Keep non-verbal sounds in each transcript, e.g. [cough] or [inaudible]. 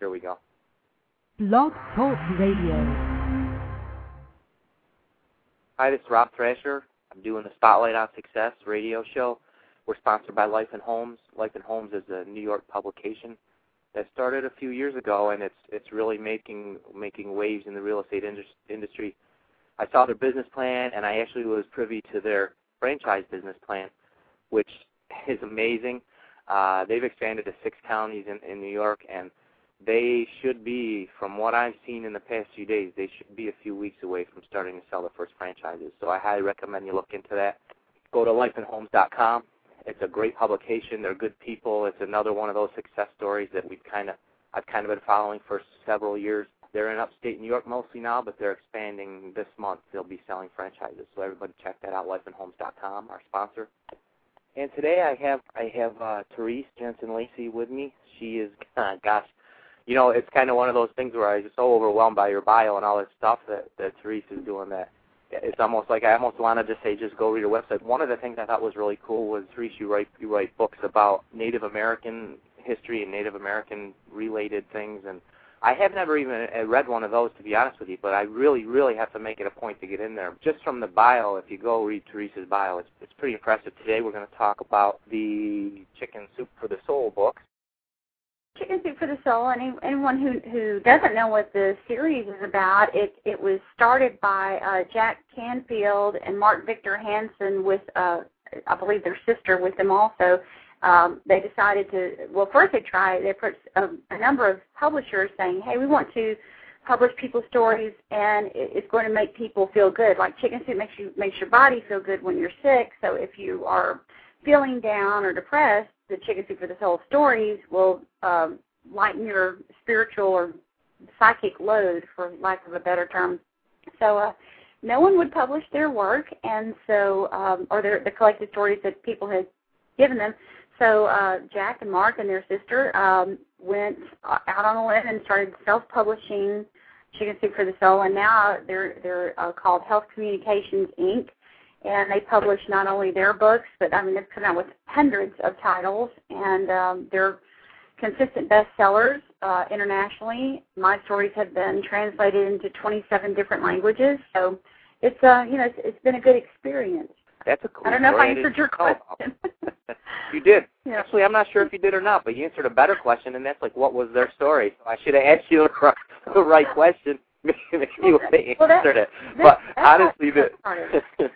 Here we go. Blog Talk Radio. Hi, this is Rob Thrasher. I'm doing the Spotlight on Success radio show. We're sponsored by Life and Homes. Life and Homes is a New York publication that started a few years ago, and it's it's really making making waves in the real estate industry. I saw their business plan, and I actually was privy to their franchise business plan, which is amazing. Uh, they've expanded to six counties in, in New York, and they should be, from what I've seen in the past few days, they should be a few weeks away from starting to sell their first franchises. So I highly recommend you look into that. Go to lifeandhomes.com. It's a great publication. They're good people. It's another one of those success stories that we've kind of I've kind of been following for several years. They're in upstate New York mostly now, but they're expanding this month. They'll be selling franchises. So everybody check that out, lifeandhomes.com, our sponsor. And today I have I have uh, Therese Jensen Lacey with me. She is [laughs] gosh, you know it's kind of one of those things where I was so overwhelmed by your bio and all this stuff that that Therese is doing that. It's almost like I almost wanted to say just go read her website. One of the things I thought was really cool was Therese you write you write books about Native American history and Native American related things and I have never even uh, read one of those to be honest with you, but I really, really have to make it a point to get in there. Just from the bio, if you go read Therese's bio, it's it's pretty impressive. Today we're going to talk about the Chicken Soup for the Soul book. Chicken Soup for the Soul. Any, anyone who who doesn't know what the series is about, it it was started by uh, Jack Canfield and Mark Victor Hansen with uh, I believe their sister with them also um, they decided to well first they tried they put a, a number of publishers saying hey we want to publish people's stories and it, it's going to make people feel good like chicken soup makes you makes your body feel good when you're sick so if you are feeling down or depressed the chicken soup for the soul stories will um, lighten your spiritual or psychic load for lack of a better term so uh no one would publish their work and so um or their the collected stories that people had given them so uh, Jack and Mark and their sister um, went out on a limb and started self-publishing Chicken Soup for the Soul, and now they're they're uh, called Health Communications Inc. And they publish not only their books, but I mean they've come out with hundreds of titles, and um, they're consistent bestsellers uh, internationally. My stories have been translated into 27 different languages, so it's uh you know it's, it's been a good experience. That's a cool I don't know story. if I answered your question. [laughs] you did. Yeah. Actually, I'm not sure if you did or not, but you answered a better question, and that's like, what was their story? So I should have asked you [laughs] the right question. [laughs] Maybe you would have well, answered that, it. But honestly, the, [laughs]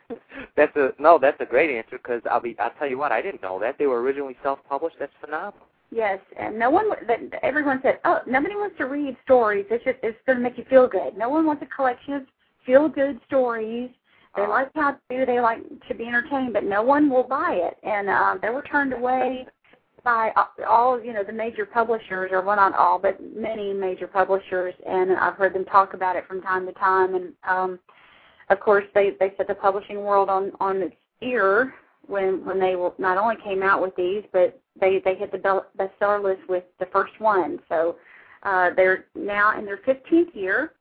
that's a no. That's a great answer because I'll be. I'll tell you what. I didn't know that they were originally self-published. That's phenomenal. Yes, and no one. That everyone said, "Oh, nobody wants to read stories. It's just it's going to make you feel good." No one wants a collection of feel-good stories they like how to they like to be entertained, but no one will buy it, and uh, they were turned away by all you know the major publishers, or well not all, but many major publishers, and I've heard them talk about it from time to time, and um, of course they they set the publishing world on on its ear when when they not only came out with these, but they they hit the bestseller list with the first one. So uh, they're now in their 15th year,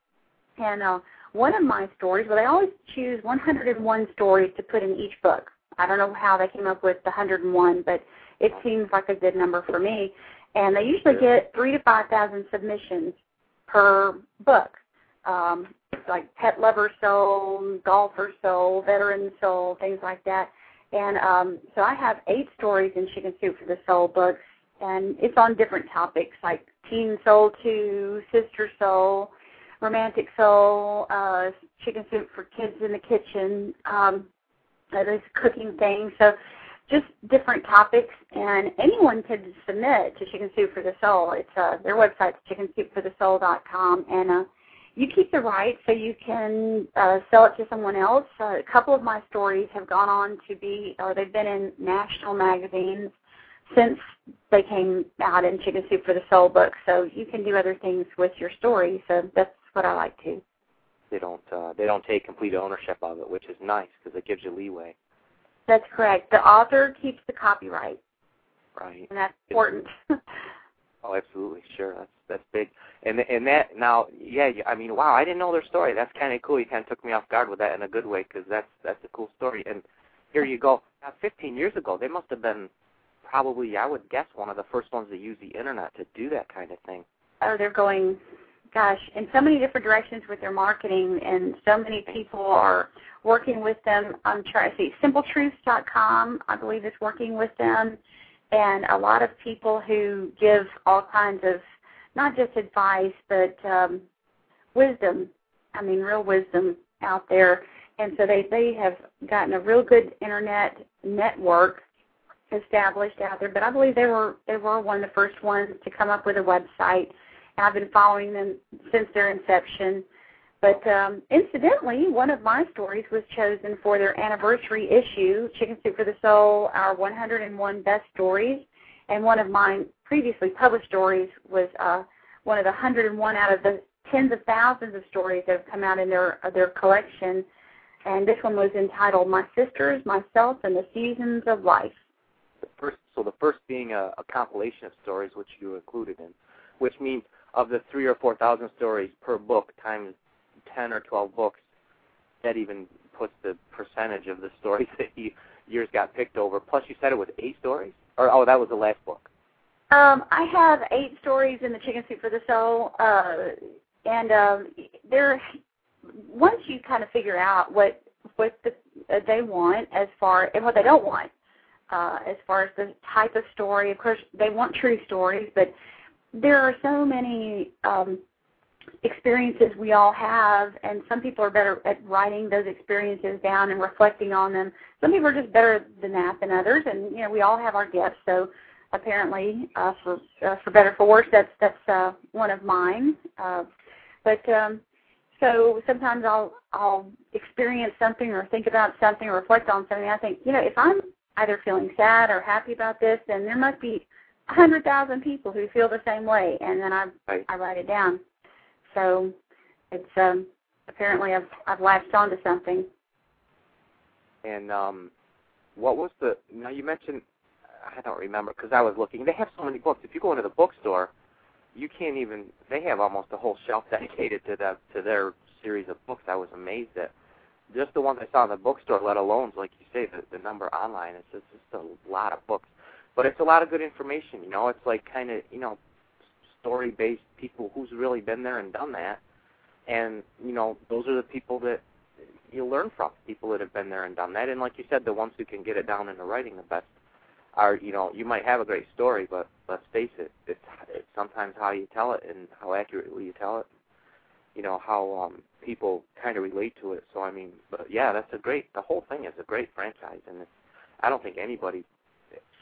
and uh, one of my stories, well, they always choose 101 stories to put in each book. I don't know how they came up with the 101, but it seems like a good number for me. And they usually get three to 5,000 submissions per book. Um, like pet lover soul, golfer soul, veteran soul, things like that. And um, so I have eight stories in Chicken Soup for the Soul books, and it's on different topics like teen soul to sister soul, romantic soul, uh, chicken soup for kids in the kitchen, um, uh, those cooking things. So just different topics, and anyone can submit to Chicken Soup for the Soul. It's uh, their website's chickensoupforthesoul.com, and uh, you keep the rights so you can uh, sell it to someone else. Uh, a couple of my stories have gone on to be, or they've been in national magazines since they came out in Chicken Soup for the Soul book. So you can do other things with your story. So that's what I like to. They don't uh, they don't take complete ownership of it, which is nice because it gives you leeway. That's correct. The author keeps the copyright. Right. And that's important. [laughs] oh, absolutely, sure. That's that's big. And and that now, yeah. I mean, wow, I didn't know their story. That's kind of cool. You kind of took me off guard with that in a good way because that's that's a cool story. And here you go. Now, 15 years ago, they must have been probably, I would guess, one of the first ones to use the internet to do that kind of thing. oh, they're going, gosh, in so many different directions with their marketing, and so many people are working with them. I'm trying to see SimpleTruths.com, I believe, is working with them, and a lot of people who give all kinds of not just advice, but um, wisdom. I mean, real wisdom out there. And so they they have gotten a real good internet network established out there. But I believe they were they were one of the first ones to come up with a website. I've been following them since their inception. But um, incidentally, one of my stories was chosen for their anniversary issue, Chicken Soup for the Soul, our 101 Best Stories. And one of my previously published stories was uh, one of the 101 out of the tens of thousands of stories that have come out in their uh, their collection. And this one was entitled "My Sisters, Myself, and the Seasons of Life." The first, so the first being a, a compilation of stories which you included in, which means of the three or four thousand stories per book times ten or twelve books, that even puts the percentage of the stories [laughs] that you yours got picked over. Plus, you said it was eight stories, or oh, that was the last book. Um, I have eight stories in the Chicken Soup for the Soul, uh, and um, they're once you kind of figure out what what the, uh, they want as far and what they don't want uh, as far as the type of story. Of course, they want true stories, but there are so many um, experiences we all have, and some people are better at writing those experiences down and reflecting on them. Some people are just better than that than others, and you know we all have our gifts. So apparently, uh, for uh, for better for worse, that's that's uh, one of mine. Uh, but um, so sometimes I'll I'll experience something or think about something or reflect on something. I think you know if I'm either feeling sad or happy about this, then there must be a hundred thousand people who feel the same way, and then I right. I write it down. So it's um, apparently I've I've latched onto something. And um, what was the? Now you mentioned I don't remember because I was looking. They have so many books. If you go into the bookstore, you can't even. They have almost a whole shelf [laughs] dedicated to that to their series of books. I was amazed at just the ones I saw in the bookstore, let alone, like you say, the, the number online. It's just, just a lot of books, but it's a lot of good information. You know, it's like kind of you know story-based people who's really been there and done that, and you know those are the people that you learn from. People that have been there and done that, and like you said, the ones who can get it down into writing the best are you know you might have a great story, but let's face it, it's, it's sometimes how you tell it and how accurately you tell it. You know how um, people kind of relate to it. So I mean, but yeah, that's a great. The whole thing is a great franchise, and it's, I don't think anybody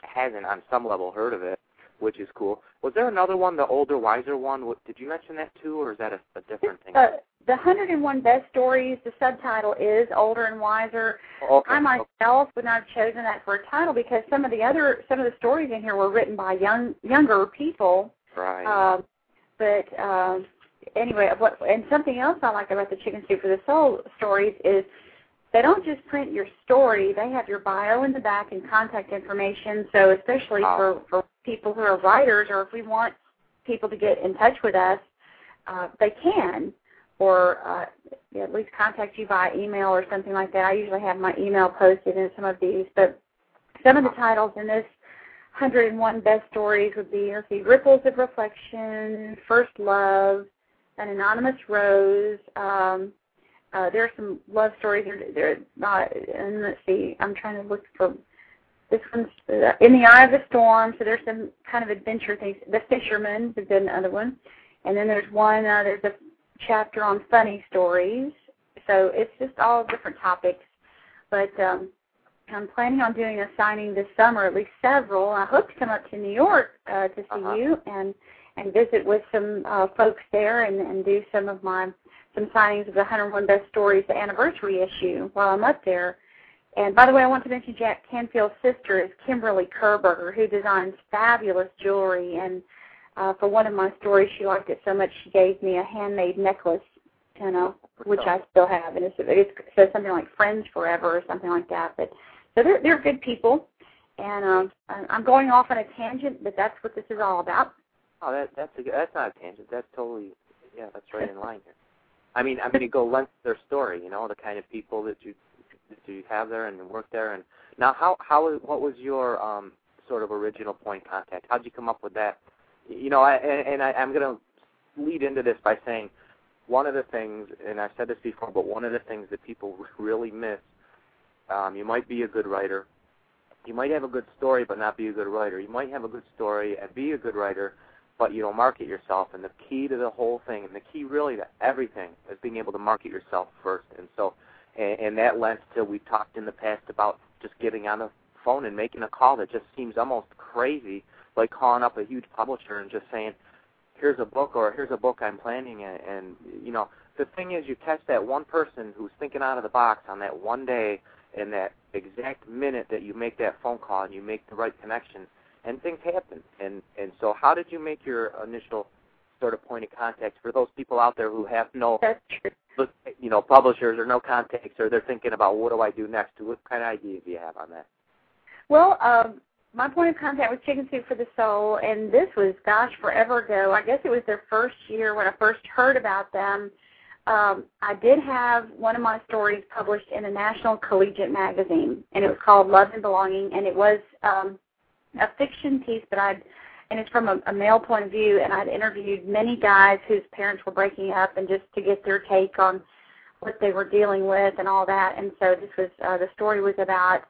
hasn't on some level heard of it, which is cool. Was there another one, the older, wiser one? Did you mention that too, or is that a, a different thing? Uh, the 101 Best Stories, the subtitle is Older and Wiser. Okay. I myself would not have chosen that for a title because some of the other some of the stories in here were written by young younger people. Right. Um, but um, anyway, what and something else I like about the Chicken Soup for the Soul stories is they don't just print your story; they have your bio in the back and contact information. So especially Wow. for for people who are writers, or if we want people to get in touch with us, uh, they can or uh, at least contact you via email or something like that. I usually have my email posted in some of these, but some of the titles in this 101 best stories would be, let's see, Ripples of Reflection, First Love, An Anonymous Rose. Um, uh, there are some love stories. There, there, uh, and let's see, I'm trying to look for this one's uh, In the Eye of the Storm. So there's some kind of adventure things. The Fisherman is another one. And then there's one, uh, there's a chapter on funny stories. So it's just all different topics. But um, I'm planning on doing a signing this summer, at least several. I hope to come up to New York uh, to see Uh-huh. you and and visit with some uh, folks there and, and do some of my some signings of the 101 Best Stories, the anniversary issue, while I'm up there. And by the way, I want to mention Jack Canfield's sister is Kimberly Kirberger, who designs fabulous jewelry. And uh, for one of my stories, she liked it so much she gave me a handmade necklace, you know, which I still have, and it's, it's, it says something like "Friends Forever" or something like that. But so they're they're good people, and um, I'm going off on a tangent, but that's what this is all about. Oh, that that's a, that's not a tangent. That's totally yeah, that's right in line here. I mean, I mean, it go lends their story. You know, the kind of people that you that you have there and work there. And now, how how what was your um sort of original point contact? How'd you come up with that? You know, I and, and I, I'm gonna lead into this by saying one of the things, and I've said this before, but one of the things that people [laughs] really miss, um, you might be a good writer, you might have a good story but not be a good writer. You might have a good story and be a good writer, but you don't market yourself. And the key to the whole thing, and the key really to everything, is being able to market yourself first. And so, and, and that lends to we talked in the past about just getting on the phone and making a call that just seems almost crazy, like calling up a huge publisher and just saying, "Here's a book," or "Here's a book I'm planning." And, and you know, the thing is, you catch that one person who's thinking out of the box on that one day, in that exact minute that you make that phone call and you make the right connection, and things happen. And and so, how did you make your initial sort of point of contact for those people out there who have no, you know, publishers or no contacts, or they're thinking about what do I do next? What kind of ideas do you have on that? Well, um, my point of contact was Chicken Soup for the Soul, and this was, gosh, forever ago. I guess it was their first year when I first heard about them. Um, I did have one of my stories published in a national collegiate magazine, and it was called Love and Belonging, and it was um, a fiction piece, but I'd and it's from a, a male point of view, and I'd interviewed many guys whose parents were breaking up, and just to get their take on what they were dealing with and all that. And so this was uh, the story was about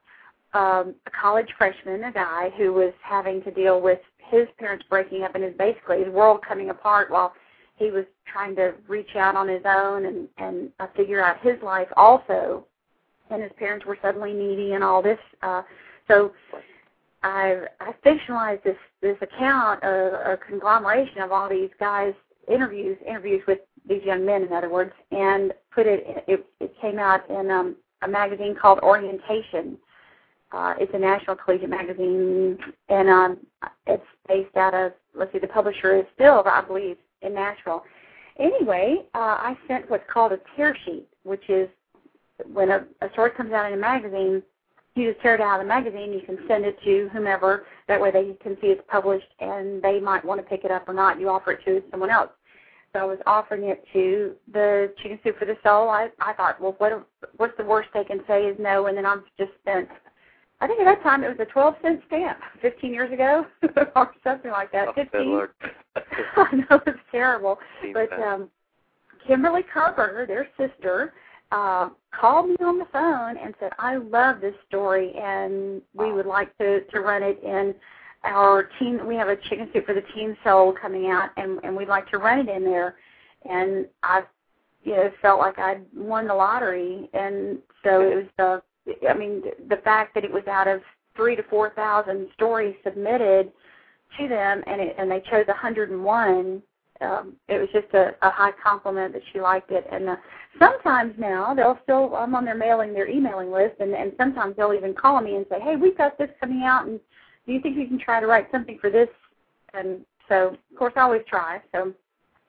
um, a college freshman, a guy who was having to deal with his parents breaking up and his basically his world coming apart while he was trying to reach out on his own and and uh, figure out his life also. And his parents were suddenly needy and all this. Uh, so I I fictionalized this this account, a, a conglomeration of all these guys' interviews, interviews with these young men, in other words, and put it. It, it came out in um, a magazine called Orientation uh, it's a national collegiate magazine, and um, it's based out of, let's see, the publisher is still, I believe, in Nashville. Anyway, uh, I sent what's called a tear sheet, which is when a, a story comes out in a magazine, you just tear it out of the magazine. You can send it to whomever. That way they can see it's published, and they might want to pick it up or not. You offer it to someone else. So I was offering it to the Chicken Soup for the Soul. I I thought, well, what what's the worst they can say is no, and then I've just spent I think at that time it was a 12 cent stamp 15 years ago [laughs] or something like that. Oh, 15. [laughs] I know it's terrible. But um Kimberly Kirberger, their sister, uh, called me on the phone and said, I love this story and we would like to, to run it in our team. We have a chicken soup for the Teen Soul coming out and, and we'd like to run it in there. And I you know, felt like I'd won the lottery. And so it was the I mean, the fact that it was out of three to four thousand stories submitted to them, and it, and they chose 101. Um, it was just a, a high compliment that she liked it. And uh, sometimes now they'll still I'm on their mailing their emailing list, and and sometimes they'll even call me and say, hey, we've got this coming out, and do you think you can try to write something for this? And so of course I always try. So,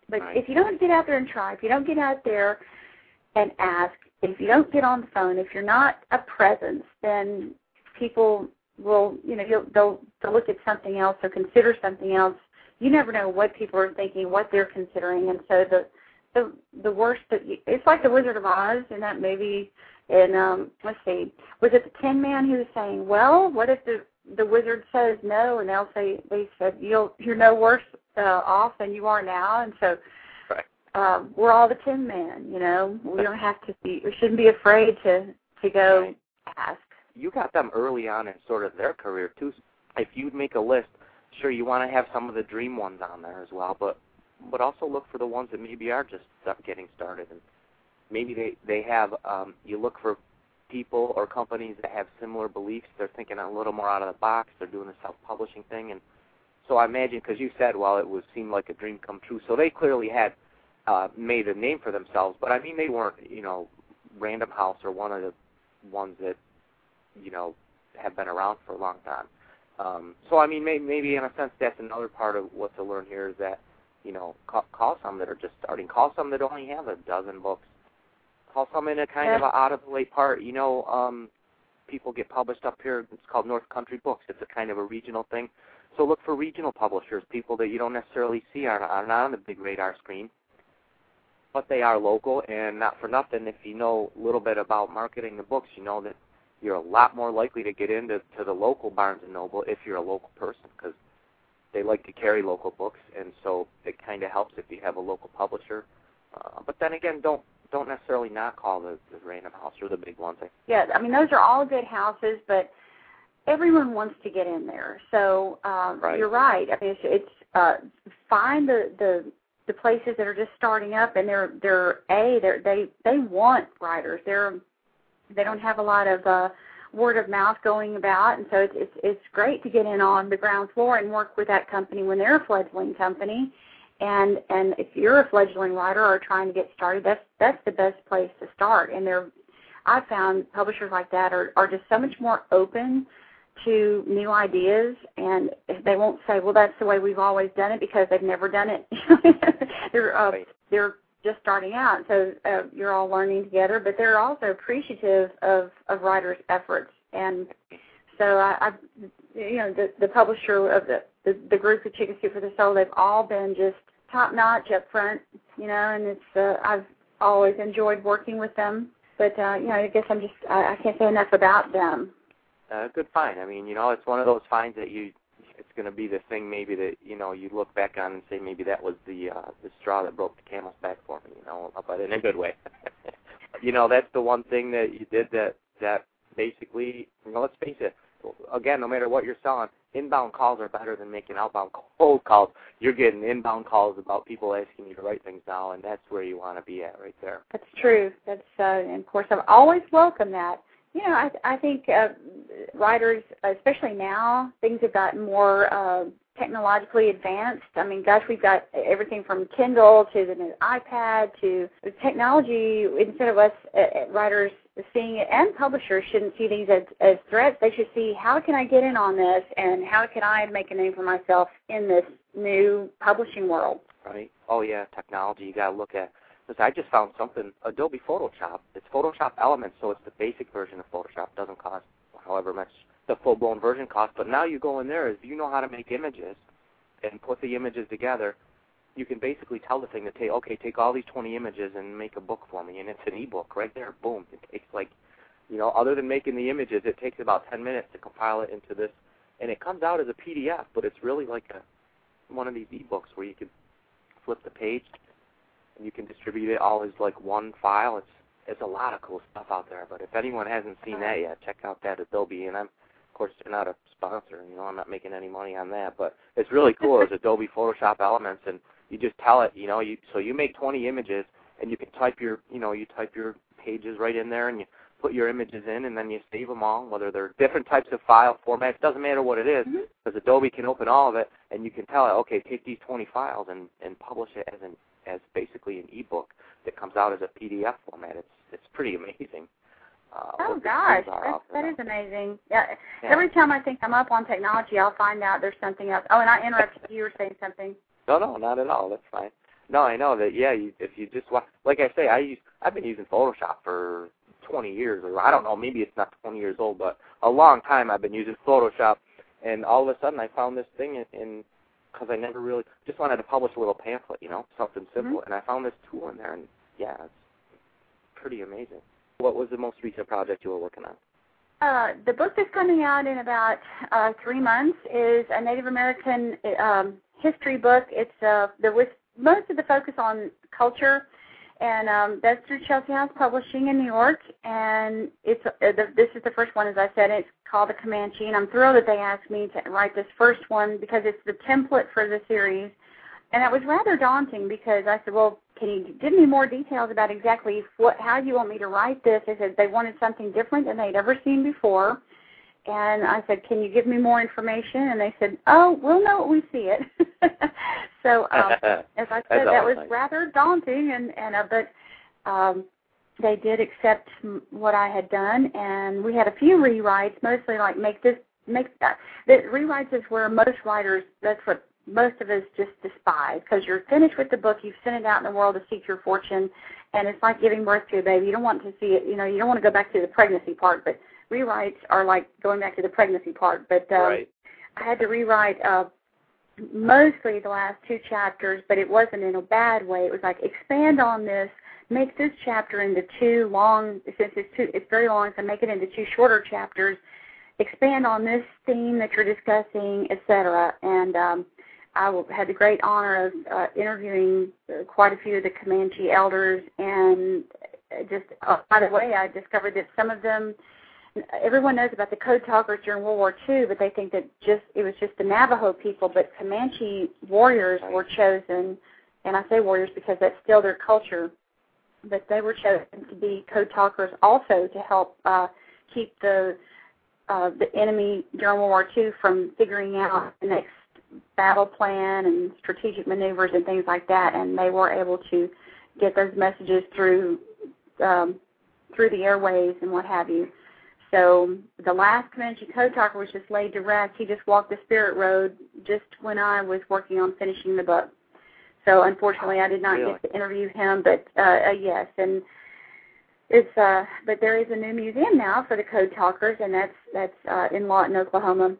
but Right. if you don't get out there and try, if you don't get out there and ask, if you don't get on the phone, if you're not a presence, then people will, you know, you'll, they'll they'll look at something else or consider something else. You never know what people are thinking, what they're considering, and so the the the worst that you, it's like the Wizard of Oz in that movie. And um, let's see, was it the Tin Man who was saying, "Well, what if the the wizard says no?" And they'll say, "They said you'll you're no worse uh, off than you are now." And so Right. um, we're all the Tin Man. You know, we don't have to be. We shouldn't be afraid to to go Right. ask. you got them early on in sort of their career too. If you'd make a list, sure you want to have some of the dream ones on there as well, but but also look for the ones that maybe are just getting started and maybe they they have um you look for people or companies that have similar beliefs. They're thinking a little more out of the box. They're doing the self-publishing thing, and so I imagine because you said, well, it was seemed like a dream come true. So they clearly had uh, made a name for themselves, but I mean they weren't, you know, Random House or one of the ones that you know have been around for a long time. Um, so I mean, maybe, maybe in a sense, that's another part of what to learn here is that you know call, call some that are just starting, call some that only have a dozen books, call some in a kind of Yeah. a out of the way part. You know, um, people get published up here. It's called North Country Books. It's a kind of a regional thing. So look for regional publishers, people that you don't necessarily see are not on the big radar screen, but they are local. And not for nothing, if you know a little bit about marketing the books, you know that you're a lot more likely to get into to the local Barnes and Noble if you're a local person, because they like to carry local books, and so it kind of helps if you have a local publisher. Uh, but then again, don't don't necessarily not call the, the Random House or the big ones. Yeah, I mean those are all good houses, but everyone wants to get in there. So um, right. you're right. I mean, it's, it's uh, find the the the places that are just starting up, and they're they're a they're, they they want writers. They're they don't have a lot of uh, word of mouth going about, and so it's, it's it's great to get in on the ground floor and work with that company when they're a fledgling company. And and if you're a fledgling writer or trying to get started, that's that's the best place to start. And they're I've found publishers like that are are just so much more open to new ideas and they won't say well that's the way we've always done it because they've never done it [laughs] they're uh, they're just starting out. So uh, you're all learning together but they're also appreciative of of writers efforts. And so i i you know the the publisher of the the, the group of chicken soup for the soul they've all been just top notch up front you know and it's uh, i've always enjoyed working with them. But uh you know i guess i'm just i, I can't say enough about them. A good find. I mean, you know, it's one of those finds that you going to be the thing maybe that you know you look back on and say maybe that was the uh, the straw that broke the camel's back for me. You know, but in a good way. [laughs] you know, that's the one thing that you did that that basically, you know, let's face it. Again, no matter what you're selling, inbound calls are better than making outbound [laughs] cold calls. You're getting inbound calls about people asking you to write things down, and that's where you want to be at right there. That's true. That's uh, and of course I've always welcomed that you know, I, I think uh, writers, especially now, things have gotten more uh, technologically advanced. I mean, gosh, we've got everything from Kindle to the new iPad to the technology. Instead of us uh, writers seeing it, and publishers shouldn't see these as, as threats. They should see how can I get in on this, and how can I make a name for myself in this new publishing world. Right. Oh yeah, technology. You got to look at because I just found something, Adobe Photoshop. It's Photoshop Elements, so it's the basic version of Photoshop. Doesn't cost however much the full-blown version costs. But now you go in there, if you know how to make images and put the images together, you can basically tell the thing to take, okay, take all these 20 images and make a book for me, and it's an ebook right there. Boom. It takes like, you know, other than making the images, it takes about 10 minutes to compile it into this, and it comes out as a PDF, but it's really like a one of these ebooks where you can flip the page and you can distribute it all as like one file. It's it's a lot of cool stuff out there. But if anyone hasn't seen that yet, check out that Adobe. And I'm of course they're not a sponsor. You know, I'm not making any money on that, but it's really [laughs] cool. It's Adobe Photoshop Elements, and you just tell it. You know, you so you make 20 images, and you can type your you know you type your pages right in there, and you put your images in, and then you save them all, whether they're different types of file formats. Doesn't matter what it is, because mm-hmm. Adobe can open all of it, and you can tell it, okay, take these 20 files and and publish it as an as basically an ebook that comes out as a PDF format. It's it's pretty amazing. Uh, oh gosh, that, that is amazing. Yeah. yeah. Every time I think I'm up on technology, I'll find out there's something else. Oh, and I interrupted you. You were saying something. No, no, not at all. That's fine. No, I know that. Yeah, you, if you just watch, like I say, I use I've been using Photoshop for 20 years, or I don't know, maybe it's not 20 years old, but a long time I've been using Photoshop, and all of a sudden I found this thing in, in because I never really just wanted to publish a little pamphlet, you know, something simple, mm-hmm. and I found this tool in there, and yeah, it's pretty amazing. What was the most recent project you were working on? Uh, the book that's coming out in about uh, three months is a Native American um, history book. It's uh, there was most of the focus on culture, and um, that's through Chelsea House Publishing in New York. And it's uh, the, this is the first one, as I said. It's called The Comanche, and I'm thrilled that they asked me to write this first one because it's the template for the series. And that was rather daunting because I said, "Well, can you give me more details about exactly what, how you want me to write this?" They said they wanted something different than they'd ever seen before. And I said, "Can you give me more information?" And they said, "Oh, we'll know what we see it." [laughs] so, um, [laughs] as I said, that was rather daunting, and and uh, but um, they did accept what I had done, and we had a few rewrites, mostly like make this make that. The rewrites is where most writers that's what most of us just despise because you're finished with the book, you've sent it out in the world to seek your fortune, and it's like giving birth to a baby. You don't want to see it, you know, you don't want to go back to the pregnancy part, but rewrites are like going back to the pregnancy part. But um, right. I had to rewrite uh, mostly the last two chapters, but it wasn't in a bad way. It was like expand on this, make this chapter into two long, since it's two, it's very long, so make it into two shorter chapters. Expand on this theme that you're discussing, etc. And um, I had the great honor of uh, interviewing quite a few of the Comanche elders, and just uh, by the way, I discovered that some of them, everyone knows about the code talkers during World War II, but they think that just it was just the Navajo people, but Comanche warriors were chosen, and I say warriors because that's still their culture, but they were chosen to be code talkers also to help uh, keep the uh, the enemy during World War II from figuring out the next battle plan and strategic maneuvers and things like that, and they were able to get those messages through um, through the airways and what have you. So the last Comanche code talker was just laid to rest. He just walked the spirit road just when I was working on finishing the book. So unfortunately, I did not really? get to interview him, but uh, uh, yes, and it's uh, but there is a new museum now for the code talkers, and that's that's uh, in Lawton, Oklahoma.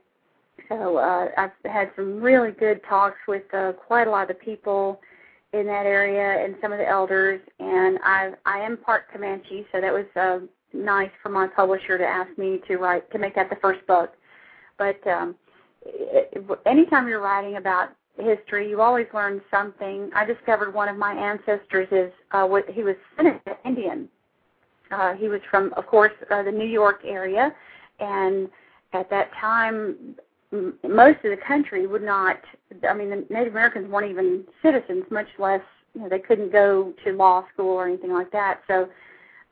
So uh, I've had some really good talks with uh, quite a lot of the people in that area and some of the elders, and I I am part Comanche, so that was uh, nice for my publisher to ask me to write to make that the first book. But um, anytime you're writing about history, you always learn something. I discovered one of my ancestors is uh, what he was Indian. Uh, he was from, of course, uh, the New York area, and at that time, m- most of the country would not. I mean, the Native Americans weren't even citizens, much less you know they couldn't go to law school or anything like that. So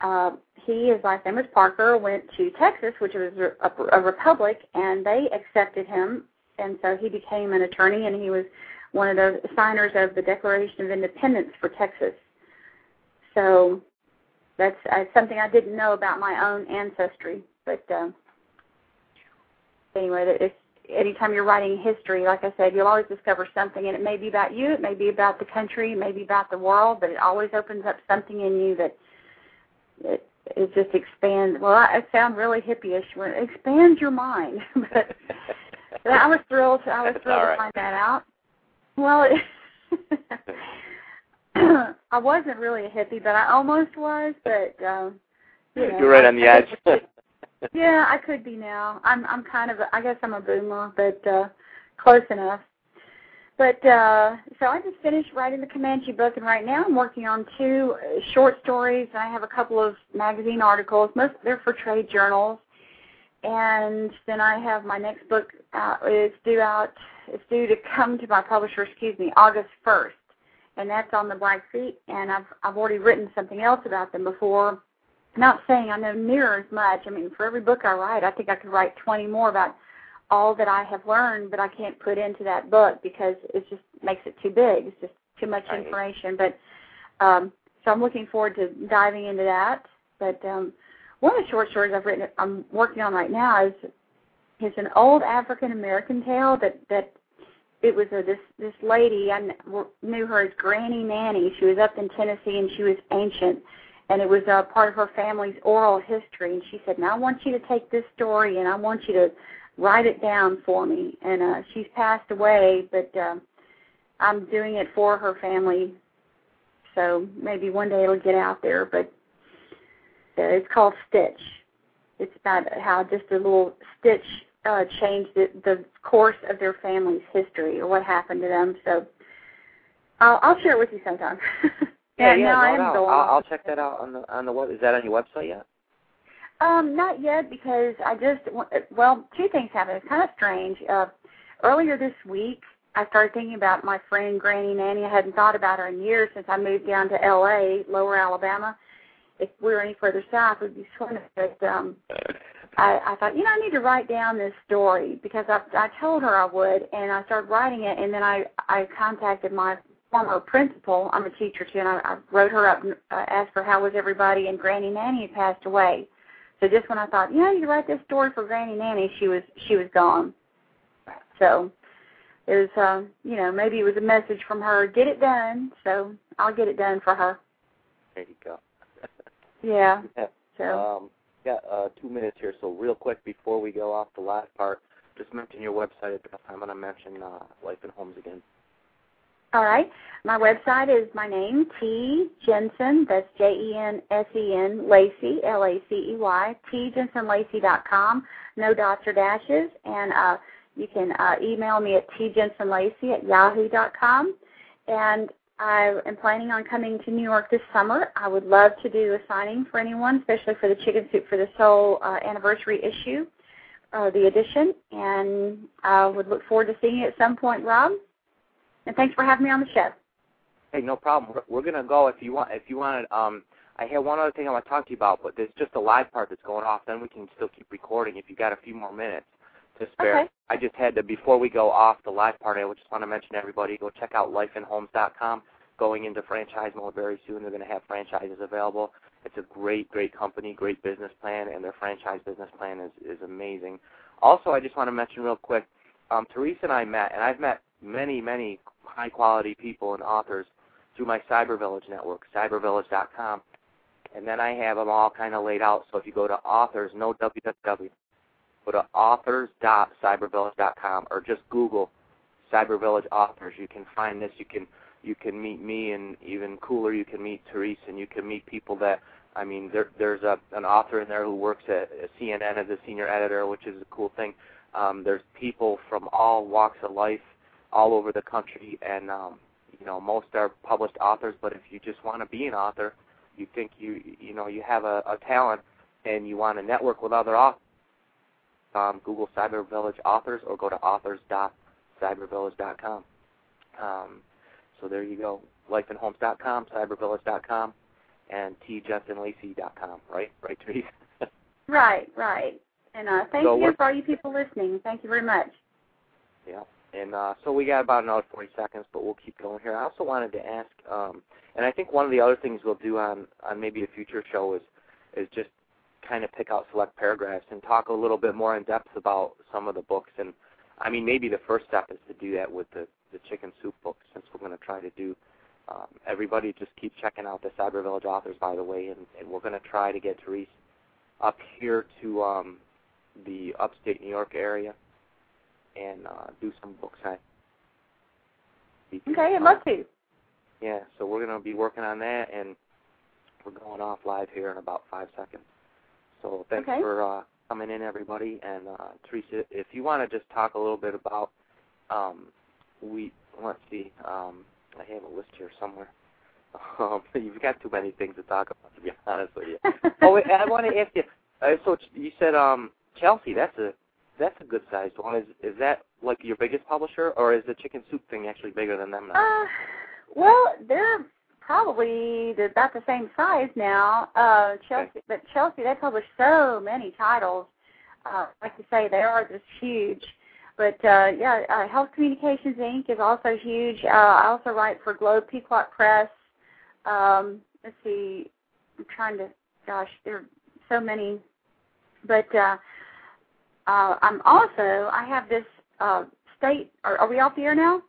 uh, he, his last name Parker, went to Texas, which was a, a republic, and they accepted him, and so he became an attorney, and he was one of the signers of the Declaration of Independence for Texas. So that's uh, something I didn't know about my own ancestry, but. Uh, anyway, it's anytime you're writing history, like I said, you'll always discover something, and it may be about you, it may be about the country, it may be about the world, but it always opens up something in you that it, it just expands. Well, I, I sound really hippie-ish it expands your mind, [laughs] but, but I was thrilled. I was thrilled right. to find that out. Well, it, [laughs] I wasn't really a hippie, but I almost was. But um, you know, you're right on the edge. yeah, I could be now. I'm I'm kind of a, I guess I'm a boomer, but uh close enough. But uh so I just finished writing the Comanche book and right now I'm working on two short stories. And I have a couple of magazine articles. Most they're for trade journals. And then I have my next book uh it's due out it's due to come to my publisher, excuse me, August 1st. And that's on the Blackfeet and I've I've already written something else about them before not saying I know near as much. I mean, for every book I write, I think I could write 20 more about all that I have learned, but I can't put into that book because it just makes it too big. It's just too much right. information. But um, so I'm looking forward to diving into that. But um, one of the short stories I've written, I'm working on right now is is an old African American tale that that it was a this this lady I knew her as Granny Nanny. She was up in Tennessee and she was ancient and it was a part of her family's oral history. And she said, "Now I want you to take this story and I want you to write it down for me." And uh, she's passed away, but uh, I'm doing it for her family. So maybe one day it'll get out there. But it's called Stitch. It's about how just a little Stitch uh, changed the, the course of their family's history or what happened to them. So I'll, I'll share it with you sometime. [laughs] Yeah, yeah, no, I am going. I'll, I'll check that out on the on the web. Is that on your website yet? Um, not yet because I just well, two things happened. It's kind of strange. Uh, earlier this week, I started thinking about my friend Granny Nanny. I hadn't thought about her in years since I moved down to L.A., Lower Alabama. If we were any further south, we'd be swimming. But um, I, I thought, you know, I need to write down this story because I, I told her I would, and I started writing it. And then I, I contacted my former principal. I'm a teacher too, and I, I wrote her up uh, asked her how was everybody, and Granny Nanny had passed away. So just when I thought, yeah, you write this story for Granny Nanny, she was she was gone. So it was, uh, you know, maybe it was a message from her, get it done. So I'll get it done for her. There you go. Yeah. yeah. So. Um, got uh, two minutes here, so real quick before we go off the last part, just mention your website address. I'm going to mention uh, Life and Homes again. All right. My website is my name, T Jensen, that's J E N S E N Lacey, L A C E Y, tjensenlacey.com. No dots or dashes. And uh, You can uh, email me at T tjensenlacey at yahoo.com. And I am planning on coming to New York this summer. I would love to do a signing for anyone, especially for the Chicken Soup for the Soul uh, anniversary issue, uh, the edition. And I would look forward to seeing you at some point, Rob. And thanks for having me on the show. Hey, no problem. We're, we're gonna go if you want. If you want, um, I have one other thing I want to talk to you about, but there's just a live part that's going off. Then we can still keep recording if you got a few more minutes to spare. Okay. I just had to before we go off the live part. I just want to mention to everybody go check out lifeandhomes.com. Going into franchise mode very soon. They're going to have franchises available. It's a great, great company, great business plan, and their franchise business plan is is amazing. Also, I just want to mention real quick. Um, Teresa and I met, and I've met many, many high quality people and authors through my Cyber Village network, cybervillage.com. And then I have them all kind of laid out. So if you go to authors, no www, go to authors.cybervillage.com or just Google Cyber Village authors. You can find this. You can you can meet me, and even cooler, you can meet Teresa, and you can meet people that I mean, there, there's a, an author in there who works at CNN as a senior editor, which is a cool thing. Um, there's people from all walks of life, all over the country, and um, you know, most are published authors. But if you just want to be an author, you think you you know you have a, a talent, and you want to network with other authors, um, Google Cyber Village authors or go to authors.cybervillage.com. Um, so there you go, lifeandhomes.com, cybervillage.com, and tjensenlacey.com. Right, right, Teresa. [laughs] right, right. And uh, thank So you for all you people listening. Thank you very much. Yeah. And uh, so we got about another 40 seconds, but we'll keep going here. I also wanted to ask, um, and I think one of the other things we'll do on, on maybe a future show is is just kind of pick out select paragraphs and talk a little bit more in depth about some of the books. And I mean, maybe the first step is to do that with the the chicken soup book, since we're going to try to do. Um, everybody just keep checking out the Cyber Village authors, by the way, and, and we're going to try to get Therese up here to um, the upstate New York area and uh, do some book signing. Okay, I'd love to. Yeah, so we're going to be working on that, and we're going off live here in about five seconds. So thanks Okay. for uh, coming in, everybody. And uh, Teresa, if you want to just talk a little bit about, um, we let's see, um, I have a list here somewhere. [laughs] Um, you've got too many things to talk about, to be [laughs] honest with you. [laughs] oh, wait, I want to ask you. Uh, so you said um, Chelsea. That's a that's a good sized one. Is is that like your biggest publisher, or is the chicken soup thing actually bigger than them now? Uh, well, they're probably they're about the same size now. Uh, Chelsea, but Chelsea, they publish so many titles. Uh, like you say, they are just huge. But uh, yeah, uh, Health Communications Inc. is also huge. Uh, I also write for Globe Pequot Press. Um, let's see, I'm trying to. Gosh, there are so many. But uh, uh, I'm also I have this uh, state. Are, are we off the air now?